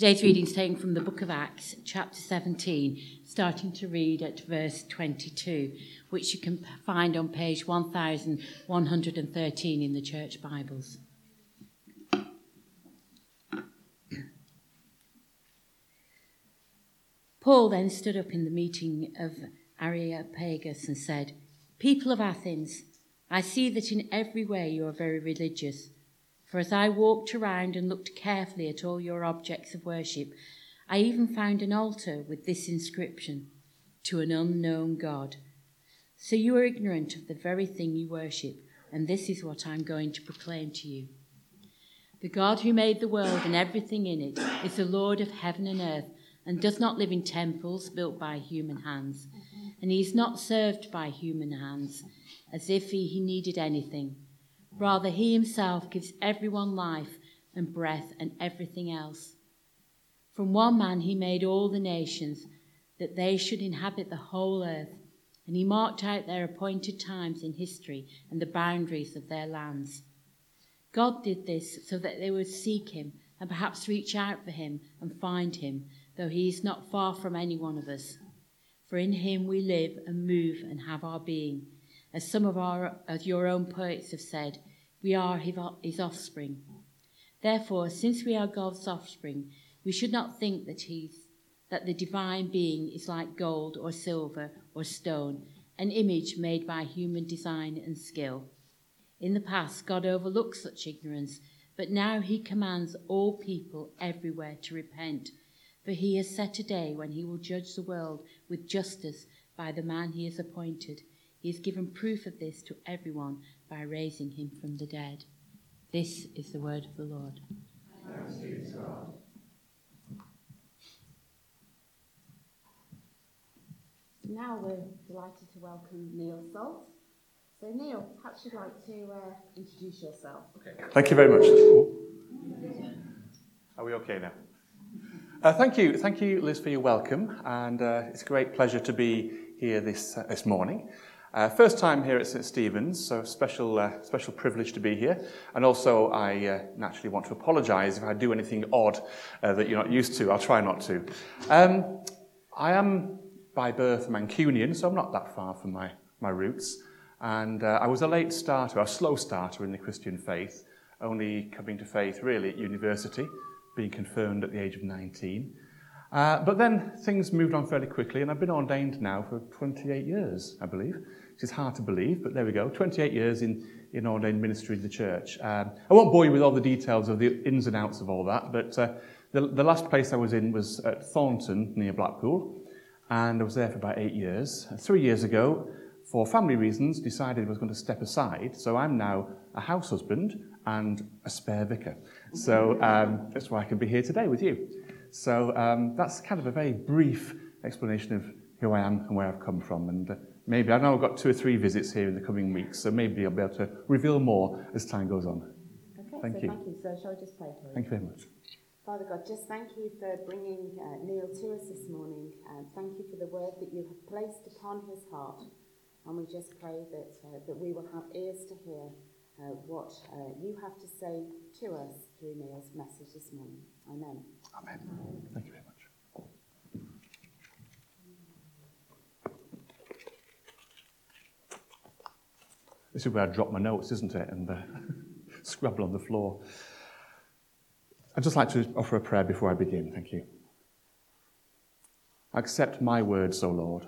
Today's reading is taken from the book of Acts, chapter 17, starting to read at verse 22, which you can find on page 1113 in the church Bibles. Paul then stood up in the meeting of Areopagus and said, People of Athens, I see that in every way you are very religious. For as I walked around and looked carefully at all your objects of worship, I even found an altar with this inscription To an unknown God. So you are ignorant of the very thing you worship, and this is what I'm going to proclaim to you. The God who made the world and everything in it is the Lord of heaven and earth and does not live in temples built by human hands. And he is not served by human hands as if he, he needed anything. Rather, he himself gives everyone life and breath and everything else. From one man he made all the nations, that they should inhabit the whole earth, and he marked out their appointed times in history and the boundaries of their lands. God did this so that they would seek him and perhaps reach out for him and find him though he is not far from any one of us. For in him we live and move and have our being. As some of our as your own poets have said, we are his offspring. Therefore, since we are God's offspring, we should not think that he's that the divine being is like gold or silver or stone, an image made by human design and skill. In the past, God overlooked such ignorance, but now he commands all people everywhere to repent for he has set a day when he will judge the world with justice by the man he has appointed. He has given proof of this to everyone by raising him from the dead. This is the word of the Lord. Now we're delighted to welcome Neil Salt. So, Neil, perhaps you'd like to uh, introduce yourself. Okay. Thank you very much. Are we okay now? Uh, thank you, thank you, Liz, for your welcome, and uh, it's a great pleasure to be here this uh, this morning. Uh, first time here at St Stephen's, so special uh, special privilege to be here. And also, I uh, naturally want to apologise if I do anything odd that you're not used to. I'll try not to. Um, I am by birth Mancunian, so I'm not that far from my my roots. And I was a late starter, a slow starter in the Christian faith, only coming to faith really at university being confirmed at the age of 19. Uh, but then things moved on fairly quickly, and I've been ordained now for 28 years, I believe, which is hard to believe, but there we go 28 years in, in ordained ministry in the church. Um, I won't bore you with all the details of the ins and outs of all that, but uh, the, the last place I was in was at Thornton near Blackpool, and I was there for about eight years. Three years ago, for family reasons, decided I was going to step aside, so I'm now a house husband and a spare vicar. So um, that's why I can be here today with you. So um, that's kind of a very brief explanation of who I am and where I've come from. And uh, maybe, I know I've got two or three visits here in the coming weeks, so maybe I'll be able to reveal more as time goes on. Okay, thank so you. thank you. So shall I just pray for you? Thank you very much. Father God, just thank you for bringing uh, Neil to us this morning. And thank you for the word that you have placed upon his heart. And we just pray that, uh, that we will have ears to hear uh, what uh, you have to say to us through Neil's message this morning. Amen. Amen. Thank you very much. This is where I drop my notes, isn't it? And uh, scrabble on the floor. I'd just like to offer a prayer before I begin. Thank you. Accept my words, O Lord,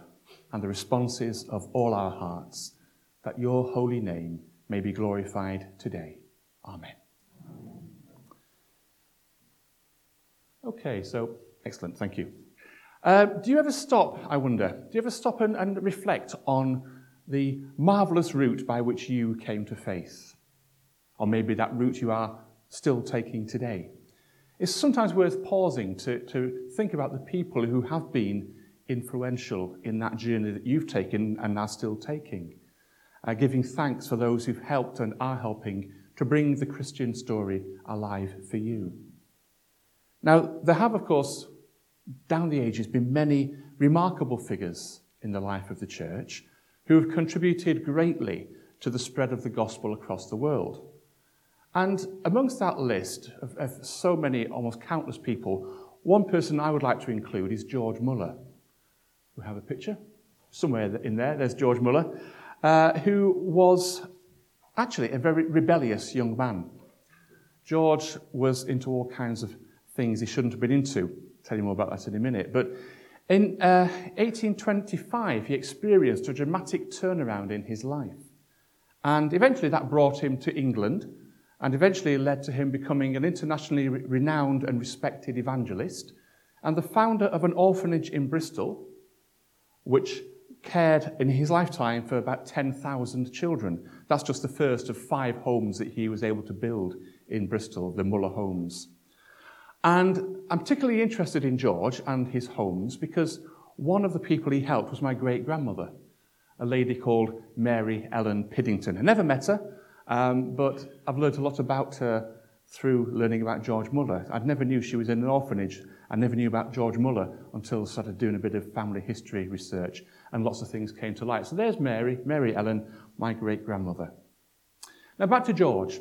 and the responses of all our hearts, that your holy name may be glorified today. Amen. Okay, so excellent, thank you. Uh, do you ever stop, I wonder, do you ever stop and, and reflect on the marvelous route by which you came to faith? Or maybe that route you are still taking today? It's sometimes worth pausing to, to think about the people who have been influential in that journey that you've taken and are still taking uh, giving thanks for those who've helped and are helping to bring the Christian story alive for you. Now, there have, of course, down the ages, been many remarkable figures in the life of the church who have contributed greatly to the spread of the gospel across the world. And amongst that list of, of so many, almost countless people, one person I would like to include is George Muller. We have a picture somewhere in there. There's George Muller, uh, who was actually a very rebellious young man. George was into all kinds of things he shouldn't have been into. I'll tell you more about that in a minute. But in uh, 1825, he experienced a dramatic turnaround in his life. And eventually that brought him to England and eventually led to him becoming an internationally renowned and respected evangelist and the founder of an orphanage in Bristol, which cared in his lifetime for about 10,000 children. That's just the first of five homes that he was able to build in Bristol, the Muller Homes. And I'm particularly interested in George and his homes because one of the people he helped was my great grandmother, a lady called Mary Ellen Piddington. I never met her, um, but I've learned a lot about her through learning about George Muller. I never knew she was in an orphanage. I never knew about George Muller until I started doing a bit of family history research, and lots of things came to light. So there's Mary, Mary Ellen, my great grandmother. Now back to George.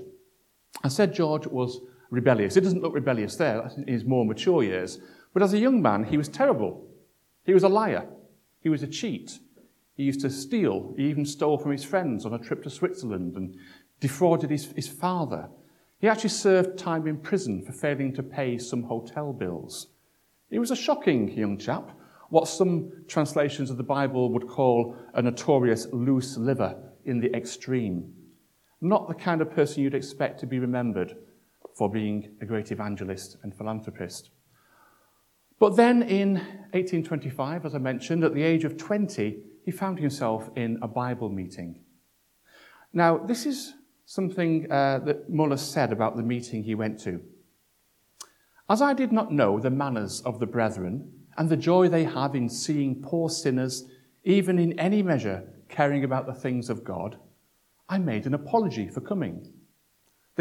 I said George was rebellious. It doesn't look rebellious there in his more mature years. But as a young man, he was terrible. He was a liar. He was a cheat. He used to steal. He even stole from his friends on a trip to Switzerland and defrauded his, his father. He actually served time in prison for failing to pay some hotel bills. He was a shocking young chap, what some translations of the Bible would call a notorious loose liver in the extreme. Not the kind of person you'd expect to be remembered for being a great evangelist and philanthropist. But then in 1825, as I mentioned, at the age of 20, he found himself in a Bible meeting. Now, this is something uh, that Muller said about the meeting he went to. As I did not know the manners of the brethren and the joy they have in seeing poor sinners, even in any measure, caring about the things of God, I made an apology for coming.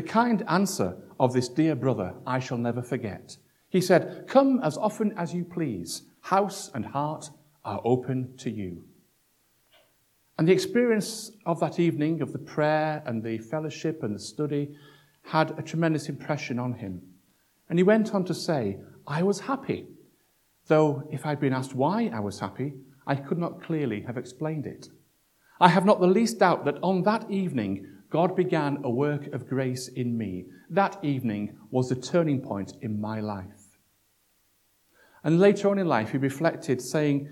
The kind answer of this dear brother I shall never forget. He said, Come as often as you please. House and heart are open to you. And the experience of that evening, of the prayer and the fellowship and the study, had a tremendous impression on him. And he went on to say, I was happy, though if I'd been asked why I was happy, I could not clearly have explained it. I have not the least doubt that on that evening, God began a work of grace in me. That evening was the turning point in my life. And later on in life, he reflected, saying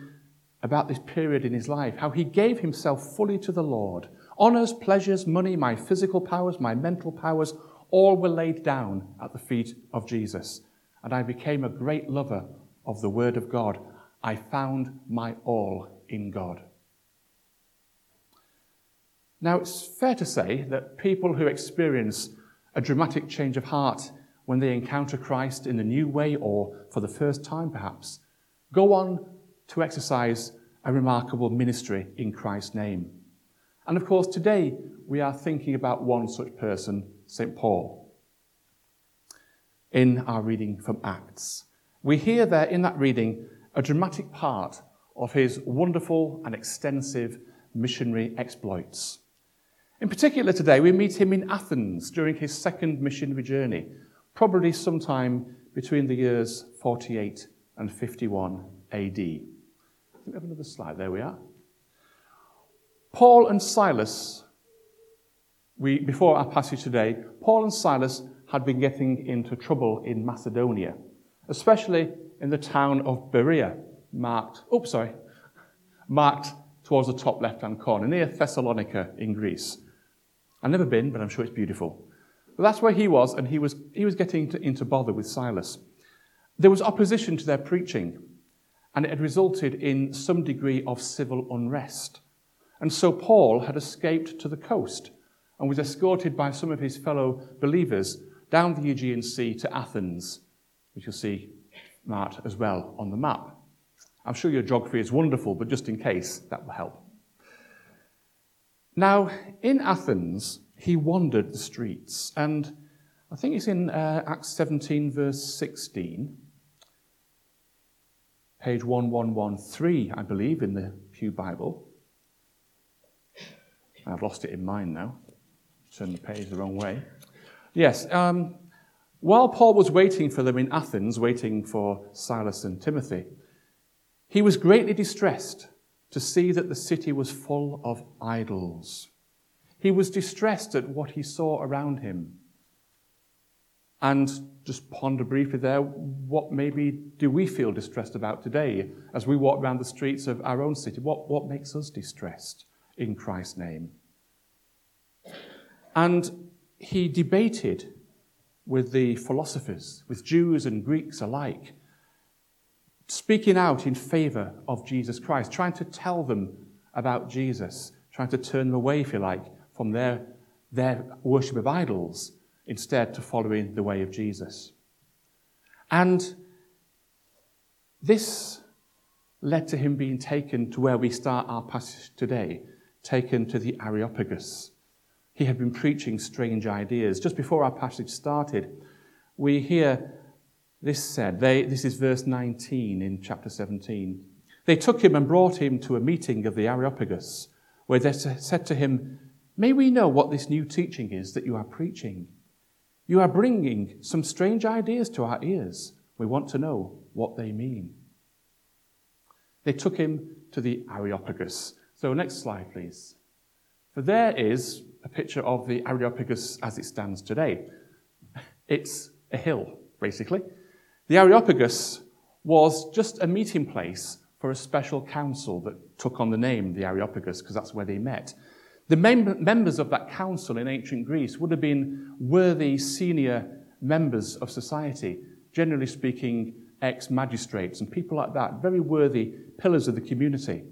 about this period in his life, how he gave himself fully to the Lord. Honours, pleasures, money, my physical powers, my mental powers, all were laid down at the feet of Jesus. And I became a great lover of the Word of God. I found my all in God. Now, it's fair to say that people who experience a dramatic change of heart when they encounter Christ in a new way or for the first time perhaps, go on to exercise a remarkable ministry in Christ's name. And of course, today we are thinking about one such person, St. Paul, in our reading from Acts. We hear there in that reading a dramatic part of his wonderful and extensive missionary exploits. In particular, today we meet him in Athens during his second missionary journey, probably sometime between the years 48 and 51 AD. we have another slide. There we are. Paul and Silas, we, before our passage today, Paul and Silas had been getting into trouble in Macedonia, especially in the town of Berea, marked, oh, sorry, marked towards the top left hand corner, near Thessalonica in Greece. I've never been, but I'm sure it's beautiful. But that's where he was, and he was, he was getting to, into bother with Silas. There was opposition to their preaching, and it had resulted in some degree of civil unrest. And so Paul had escaped to the coast and was escorted by some of his fellow believers down the Aegean Sea to Athens, which you'll see marked as well on the map. I'm sure your geography is wonderful, but just in case, that will help. Now, in Athens, he wandered the streets, and I think it's in uh, Acts 17, verse 16, page 1113, I believe, in the Pew Bible. I've lost it in mine now. Turn the page the wrong way. Yes, um, While Paul was waiting for them in Athens, waiting for Silas and Timothy, he was greatly distressed to see that the city was full of idols. He was distressed at what he saw around him. And just ponder briefly there, what maybe do we feel distressed about today as we walk around the streets of our own city? What, what makes us distressed in Christ's name? And he debated with the philosophers, with Jews and Greeks alike, speaking out in favor of Jesus Christ, trying to tell them about Jesus, trying to turn them away, if you like, from their, their worship of idols, instead to following the way of Jesus. And this led to him being taken to where we start our passage today, taken to the Areopagus. He had been preaching strange ideas. Just before our passage started, we hear this said. They, this is verse 19 in chapter 17. They took him and brought him to a meeting of the Areopagus, where they said to him, May we know what this new teaching is that you are preaching? You are bringing some strange ideas to our ears. We want to know what they mean. They took him to the Areopagus. So, next slide, please. For there is a picture of the Areopagus as it stands today. It's a hill, basically. The Areopagus was just a meeting place for a special council that took on the name the Areopagus because that's where they met. The mem- members of that council in ancient Greece would have been worthy senior members of society, generally speaking, ex magistrates and people like that, very worthy pillars of the community.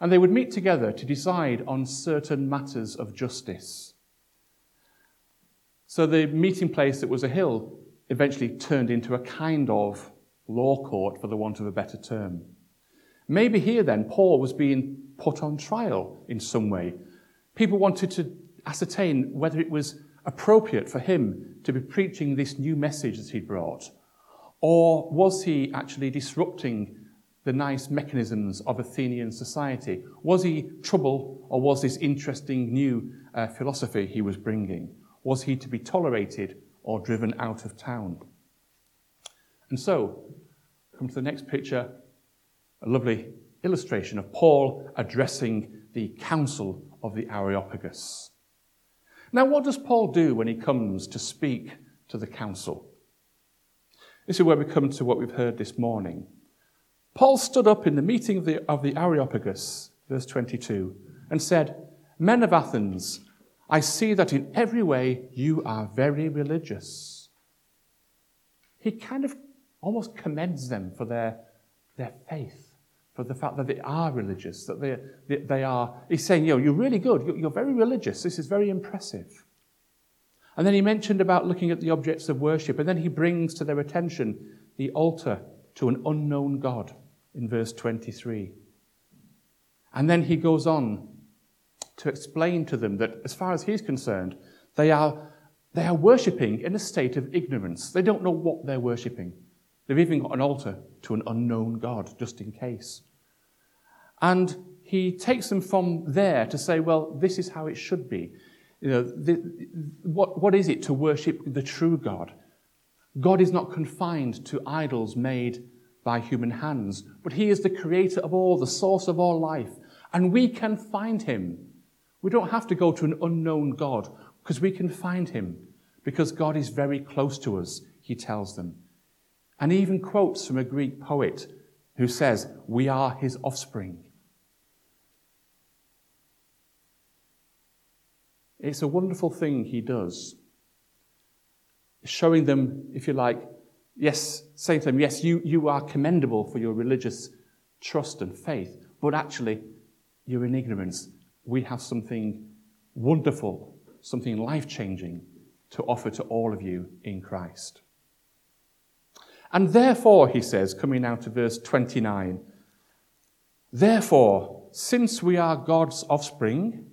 And they would meet together to decide on certain matters of justice. So the meeting place that was a hill eventually turned into a kind of law court, for the want of a better term. Maybe here then, Paul was being put on trial in some way. People wanted to ascertain whether it was appropriate for him to be preaching this new message that he brought, or was he actually disrupting the nice mechanisms of Athenian society? Was he trouble, or was this interesting new uh, philosophy he was bringing? Was he to be tolerated or driven out of town. And so, come to the next picture, a lovely illustration of Paul addressing the council of the Areopagus. Now, what does Paul do when he comes to speak to the council? This is where we come to what we've heard this morning. Paul stood up in the meeting of the, of the Areopagus, verse 22, and said, Men of Athens, I see that in every way you are very religious. He kind of almost commends them for their, their faith, for the fact that they are religious, that they, they, they are. He's saying, you know, you're really good, you're, you're very religious, this is very impressive. And then he mentioned about looking at the objects of worship, and then he brings to their attention the altar to an unknown God in verse 23. And then he goes on to explain to them that, as far as he's concerned, they are, they are worshipping in a state of ignorance. They don't know what they're worshipping. They've even got an altar to an unknown God, just in case. And he takes them from there to say, well, this is how it should be. You know, the, what, what is it to worship the true God? God is not confined to idols made by human hands, but He is the creator of all, the source of all life. And we can find Him we don't have to go to an unknown God because we can find him because God is very close to us, he tells them. And he even quotes from a Greek poet who says, We are his offspring. It's a wonderful thing he does, showing them, if you like, yes, saying to them, Yes, you, you are commendable for your religious trust and faith, but actually, you're in ignorance we have something wonderful, something life changing to offer to all of you in Christ. And therefore, he says, coming now to verse 29, therefore, since we are God's offspring,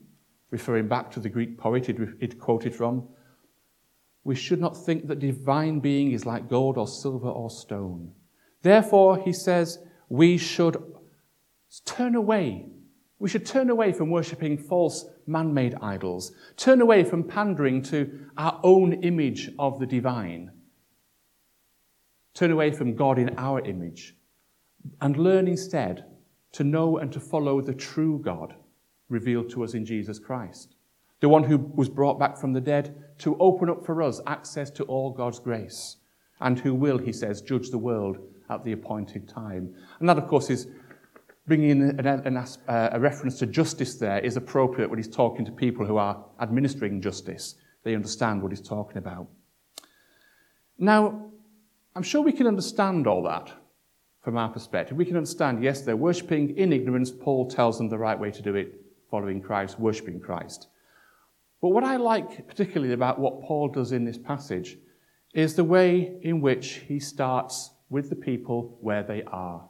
referring back to the Greek poet it quoted from, we should not think that divine being is like gold or silver or stone. Therefore, he says, we should turn away we should turn away from worshipping false man made idols, turn away from pandering to our own image of the divine, turn away from God in our image, and learn instead to know and to follow the true God revealed to us in Jesus Christ, the one who was brought back from the dead to open up for us access to all God's grace, and who will, he says, judge the world at the appointed time. And that, of course, is bringing in an, an, uh, a reference to justice there is appropriate when he's talking to people who are administering justice. They understand what he's talking about. Now, I'm sure we can understand all that from our perspective. We can understand, yes, they're worshipping in ignorance. Paul tells them the right way to do it, following Christ, worshipping Christ. But what I like particularly about what Paul does in this passage is the way in which he starts with the people where they are.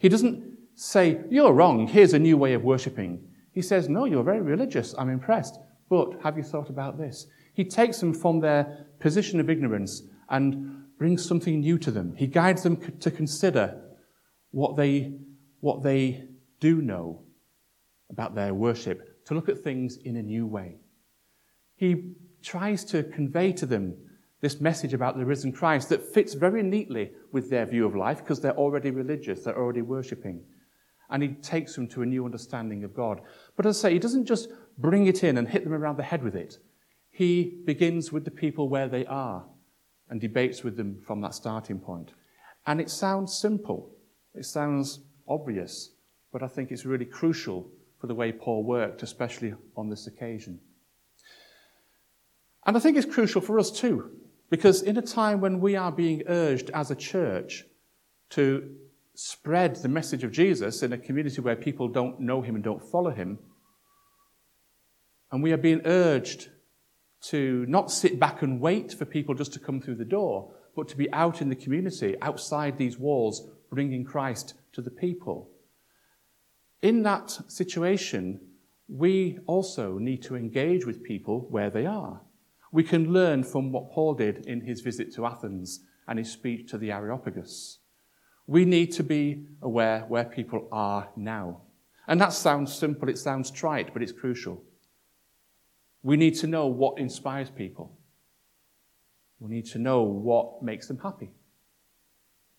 He doesn't say, You're wrong, here's a new way of worshipping. He says, No, you're very religious, I'm impressed, but have you thought about this? He takes them from their position of ignorance and brings something new to them. He guides them to consider what they, what they do know about their worship, to look at things in a new way. He tries to convey to them this message about the risen Christ that fits very neatly with their view of life because they're already religious, they're already worshipping and he takes them to a new understanding of God. But as I say, he doesn't just bring it in and hit them around the head with it. He begins with the people where they are and debates with them from that starting point. And it sounds simple, it sounds obvious, but I think it's really crucial for the way Paul worked, especially on this occasion. And I think it's crucial for us too, because in a time when we are being urged as a church to spread the message of Jesus in a community where people don't know him and don't follow him. And we are being urged to not sit back and wait for people just to come through the door, but to be out in the community, outside these walls, bringing Christ to the people. In that situation, we also need to engage with people where they are. We can learn from what Paul did in his visit to Athens and his speech to the Areopagus. We need to be aware where people are now. And that sounds simple, it sounds trite, but it's crucial. We need to know what inspires people. We need to know what makes them happy,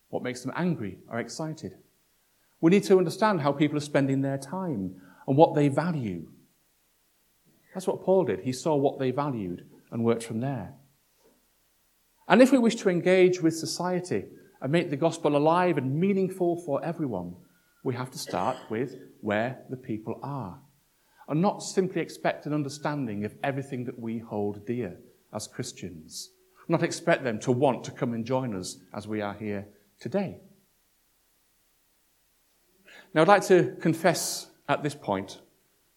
what makes them angry or excited. We need to understand how people are spending their time and what they value. That's what Paul did. He saw what they valued and worked from there. And if we wish to engage with society, and make the gospel alive and meaningful for everyone, we have to start with where the people are and not simply expect an understanding of everything that we hold dear as Christians. Not expect them to want to come and join us as we are here today. Now, I'd like to confess at this point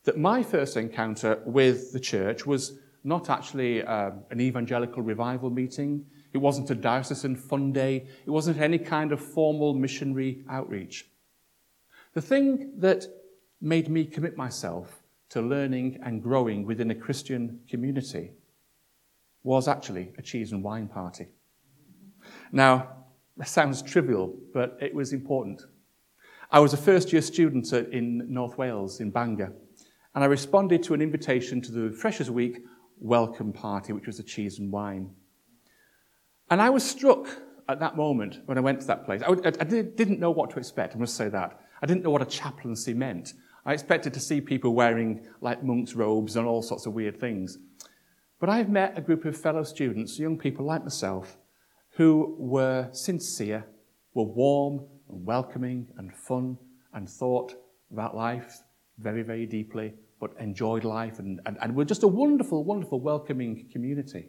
that my first encounter with the church was not actually uh, an evangelical revival meeting. It wasn't a diocesan fun day. It wasn't any kind of formal missionary outreach. The thing that made me commit myself to learning and growing within a Christian community was actually a cheese and wine party. Now, that sounds trivial, but it was important. I was a first year student in North Wales, in Bangor, and I responded to an invitation to the Freshers Week welcome party, which was a cheese and wine. And I was struck at that moment when I went to that place. I, I, I didn't know what to expect, I must say that. I didn't know what a chaplaincy meant. I expected to see people wearing like monks' robes and all sorts of weird things. But I've met a group of fellow students, young people like myself, who were sincere, were warm and welcoming and fun and thought about life very, very deeply, but enjoyed life and, and, and were just a wonderful, wonderful, welcoming community.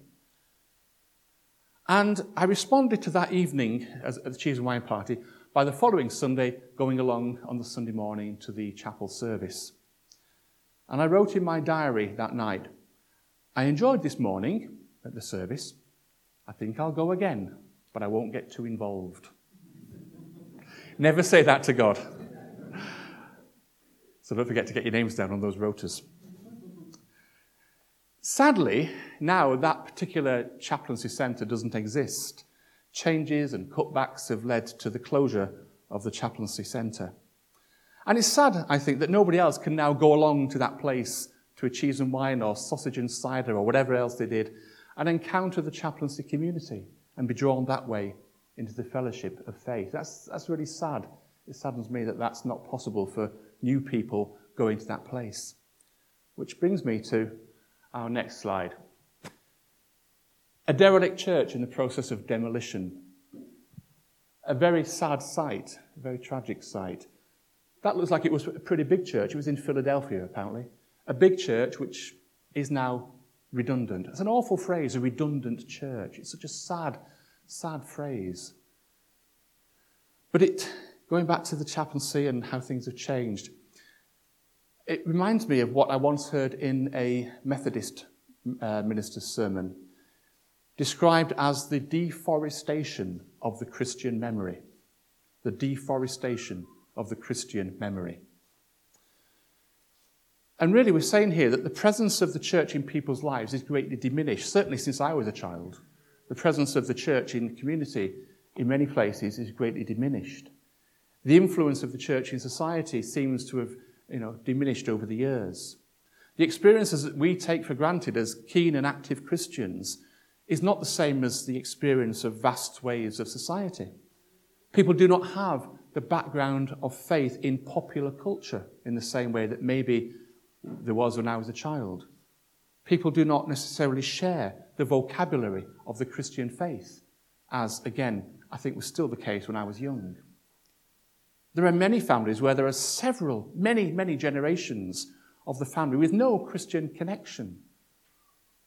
And I responded to that evening at the cheese and wine party by the following Sunday going along on the Sunday morning to the chapel service. And I wrote in my diary that night, I enjoyed this morning at the service. I think I'll go again, but I won't get too involved. Never say that to God. So don't forget to get your names down on those rotas. Sadly, now that particular chaplaincy centre doesn't exist. Changes and cutbacks have led to the closure of the chaplaincy centre. And it's sad, I think, that nobody else can now go along to that place to a cheese and wine or sausage and cider or whatever else they did and encounter the chaplaincy community and be drawn that way into the fellowship of faith. That's, that's really sad. It saddens me that that's not possible for new people going to that place. Which brings me to our next slide. A derelict church in the process of demolition. A very sad sight, a very tragic sight. That looks like it was a pretty big church. It was in Philadelphia, apparently. A big church which is now redundant. It's an awful phrase, a redundant church. It's such a sad, sad phrase. But it, going back to the chaplaincy and how things have changed, it reminds me of what I once heard in a Methodist uh, minister's sermon, described as the deforestation of the Christian memory. The deforestation of the Christian memory. And really, we're saying here that the presence of the church in people's lives is greatly diminished, certainly since I was a child. The presence of the church in the community in many places is greatly diminished. The influence of the church in society seems to have you know, diminished over the years. The experiences that we take for granted as keen and active Christians is not the same as the experience of vast waves of society. People do not have the background of faith in popular culture in the same way that maybe there was when I was a child. People do not necessarily share the vocabulary of the Christian faith, as, again, I think was still the case when I was young. There are many families where there are several, many, many generations of the family with no Christian connection.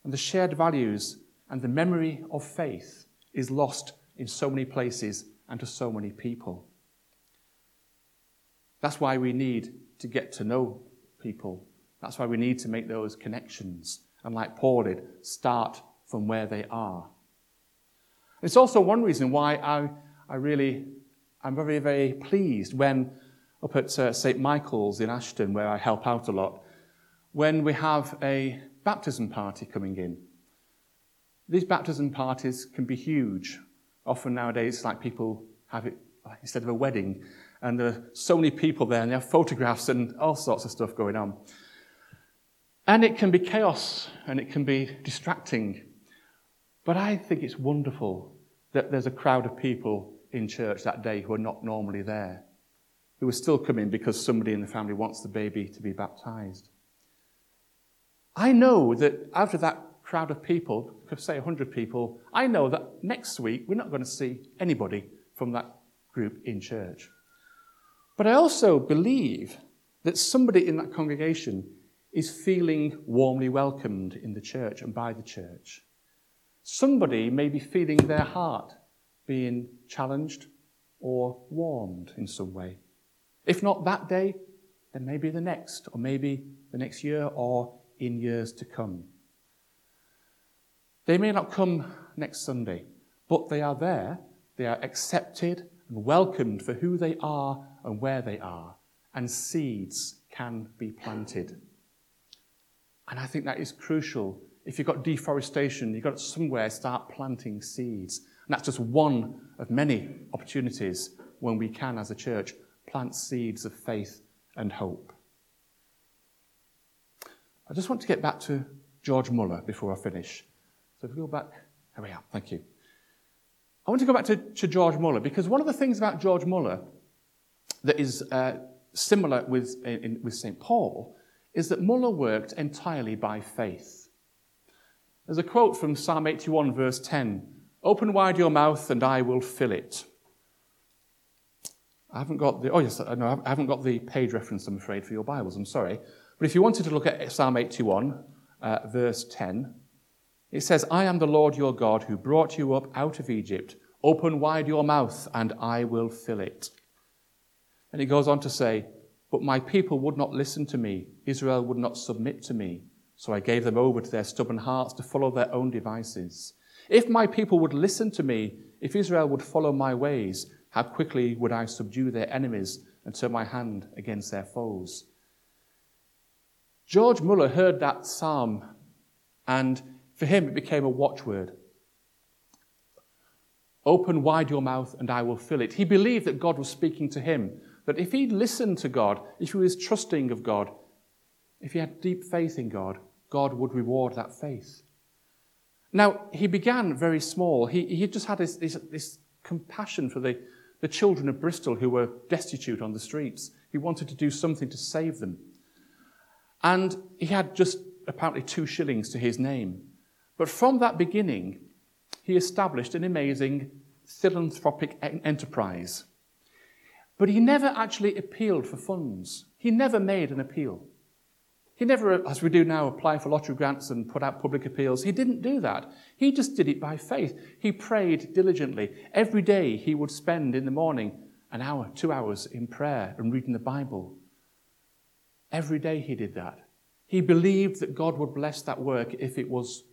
And the shared values and the memory of faith is lost in so many places and to so many people. That's why we need to get to know people. That's why we need to make those connections. And like Paul did, start from where they are. It's also one reason why I, I really I'm very, very pleased when, up at uh, St. Michael's in Ashton, where I help out a lot, when we have a baptism party coming in. These baptism parties can be huge. Often nowadays, like people have it instead of a wedding, and there are so many people there, and they have photographs and all sorts of stuff going on. And it can be chaos and it can be distracting. But I think it's wonderful that there's a crowd of people in church that day who are not normally there, who are still coming because somebody in the family wants the baby to be baptized. I know that out of that crowd of people, say 100 people, I know that next week we're not going to see anybody from that group in church. But I also believe that somebody in that congregation is feeling warmly welcomed in the church and by the church. Somebody may be feeling their heart being challenged or warmed in some way. If not that day, then maybe the next, or maybe the next year, or in years to come. They may not come next Sunday, but they are there. They are accepted and welcomed for who they are and where they are, and seeds can be planted. And I think that is crucial. If you've got deforestation, you've got to somewhere start planting seeds. And that's just one of many opportunities when we can, as a church, plant seeds of faith and hope. I just want to get back to George Muller before I finish. So if we go back, here we are, thank you. I want to go back to, to George Muller because one of the things about George Muller that is uh, similar with, in, with St. Paul is that Muller worked entirely by faith. There's a quote from Psalm 81, verse 10 Open wide your mouth and I will fill it. I haven't got the, oh yes, no, I haven't got the page reference, I'm afraid, for your Bibles, I'm sorry. But if you wanted to look at Psalm 81, uh, verse 10, it says, I am the Lord your God who brought you up out of Egypt. Open wide your mouth and I will fill it. And it goes on to say, But my people would not listen to me. Israel would not submit to me. So I gave them over to their stubborn hearts to follow their own devices. If my people would listen to me, if Israel would follow my ways, how quickly would I subdue their enemies and turn my hand against their foes? George Muller heard that psalm, and for him it became a watchword. Open wide your mouth, and I will fill it. He believed that God was speaking to him, that if he listened to God, if he was trusting of God, if he had deep faith in God, God would reward that faith. Now, he began very small. He, he just had this, this, this compassion for the, the children of Bristol who were destitute on the streets. He wanted to do something to save them. And he had just apparently two shillings to his name. But from that beginning, he established an amazing philanthropic enterprise. But he never actually appealed for funds. He never made an appeal. He never, as we do now, apply for lottery grants and put out public appeals. He didn't do that. He just did it by faith. He prayed diligently. Every day he would spend in the morning an hour, two hours in prayer and reading the Bible. Every day he did that. He believed that God would bless that work if it was,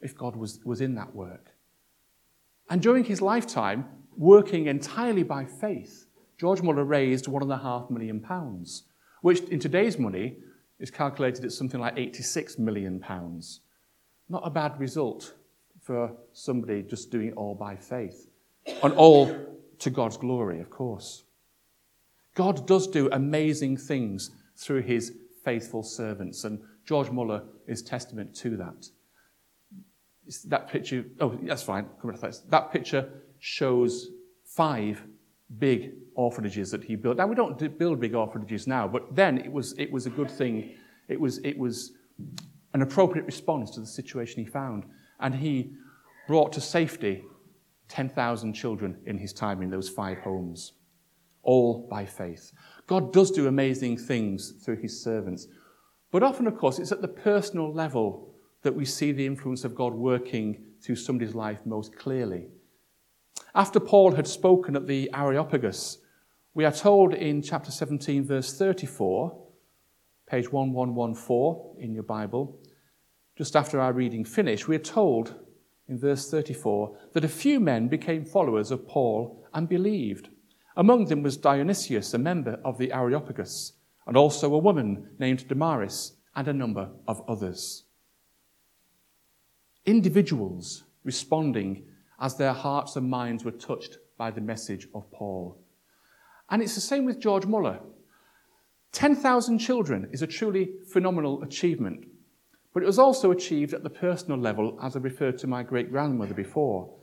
if God was, was in that work. And during his lifetime, working entirely by faith, George Muller raised one and a half million pounds, which in today's money is calculated at something like 86 million pounds. Not a bad result for somebody just doing it all by faith. And all to God's glory, of course. God does do amazing things through his faithful servants, and George Muller is testament to that. That picture, oh, that's fine. That picture shows five big orphanages that he built. Now, we don't build big orphanages now, but then it was, it was a good thing. It was, it was an appropriate response to the situation he found. And he brought to safety 10,000 children in his time in those five homes, all by faith. God does do amazing things through his servants. But often, of course, it's at the personal level that we see the influence of God working through somebody's life most clearly. After Paul had spoken at the Areopagus, we are told in chapter 17, verse 34, page 1114 in your Bible, just after our reading finished, we are told in verse 34 that a few men became followers of Paul and believed. Among them was Dionysius, a member of the Areopagus, and also a woman named Damaris, and a number of others. Individuals responding as their hearts and minds were touched by the message of Paul. And it's the same with George Muller. 10,000 children is a truly phenomenal achievement, but it was also achieved at the personal level, as I referred to my great grandmother before.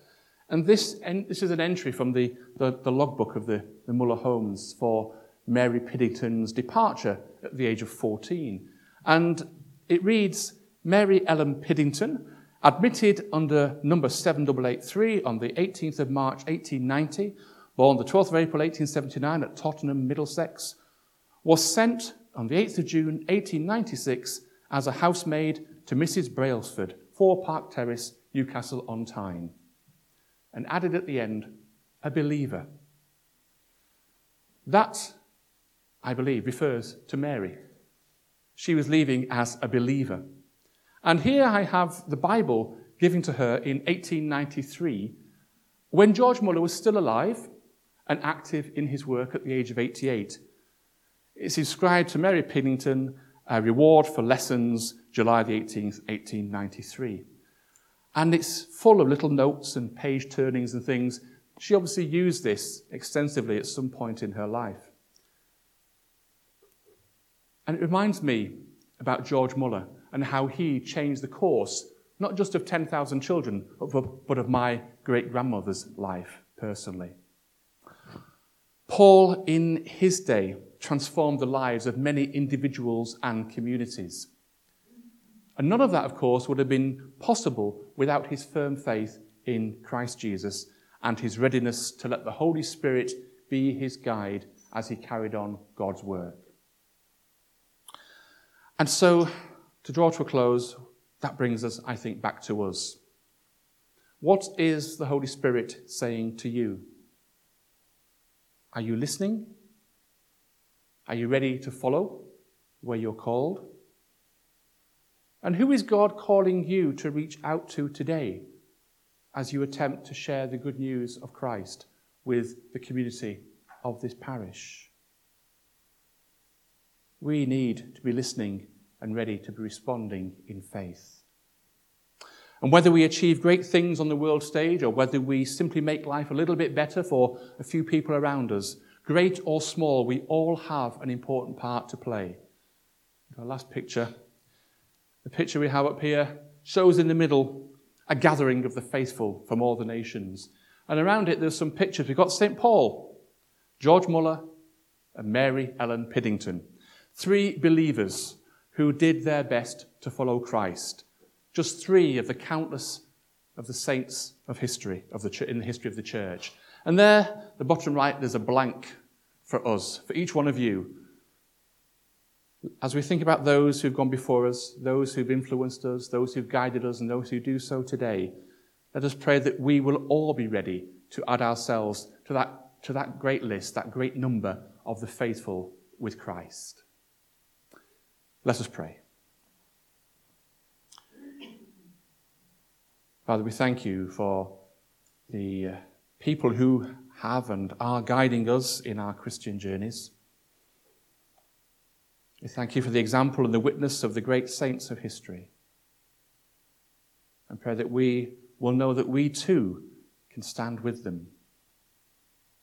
And this, this is an entry from the, the, the logbook of the, the Muller homes for Mary Piddington's departure at the age of 14. And it reads Mary Ellen Piddington, admitted under number 7883 on the 18th of March 1890, born the 12th of April 1879 at Tottenham, Middlesex, was sent on the 8th of June 1896 as a housemaid to Mrs. Brailsford, 4 Park Terrace, Newcastle on Tyne, and added at the end, a believer. That, I believe, refers to Mary. She was leaving as a believer. And here I have the Bible given to her in 1893 when George Muller was still alive and active in his work at the age of 88. It's inscribed to Mary Piddington, a reward for lessons, July the 18th, 1893. And it's full of little notes and page turnings and things. She obviously used this extensively at some point in her life. And it reminds me about George Muller and how he changed the course, not just of 10,000 children, but of my great grandmother's life personally. Paul, in his day, transformed the lives of many individuals and communities. And none of that, of course, would have been possible without his firm faith in Christ Jesus and his readiness to let the Holy Spirit be his guide as he carried on God's work. And so, to draw to a close, that brings us, I think, back to us. What is the Holy Spirit saying to you? Are you listening? Are you ready to follow where you're called? And who is God calling you to reach out to today as you attempt to share the good news of Christ with the community of this parish? We need to be listening and ready to be responding in faith. And whether we achieve great things on the world stage or whether we simply make life a little bit better for a few people around us, great or small, we all have an important part to play. Our last picture, the picture we have up here, shows in the middle a gathering of the faithful from all the nations. And around it, there's some pictures. We've got St. Paul, George Muller, and Mary Ellen Piddington. Three believers who did their best to follow Christ. Just three of the countless of the saints of history, of the, in the history of the church. And there, the bottom right, there's a blank for us, for each one of you. As we think about those who've gone before us, those who've influenced us, those who've guided us, and those who do so today, let us pray that we will all be ready to add ourselves to that, to that great list, that great number of the faithful with Christ. Let us pray. Father, we thank you for the uh, people who have and are guiding us in our Christian journeys. We thank you for the example and the witness of the great saints of history. And pray that we will know that we too can stand with them.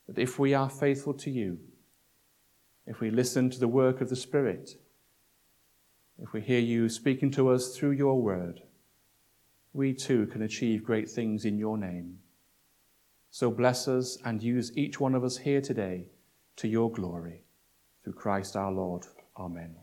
That if we are faithful to you, if we listen to the work of the Spirit, if we hear you speaking to us through your word, we too can achieve great things in your name. So bless us and use each one of us here today to your glory. Through Christ our Lord. Amen.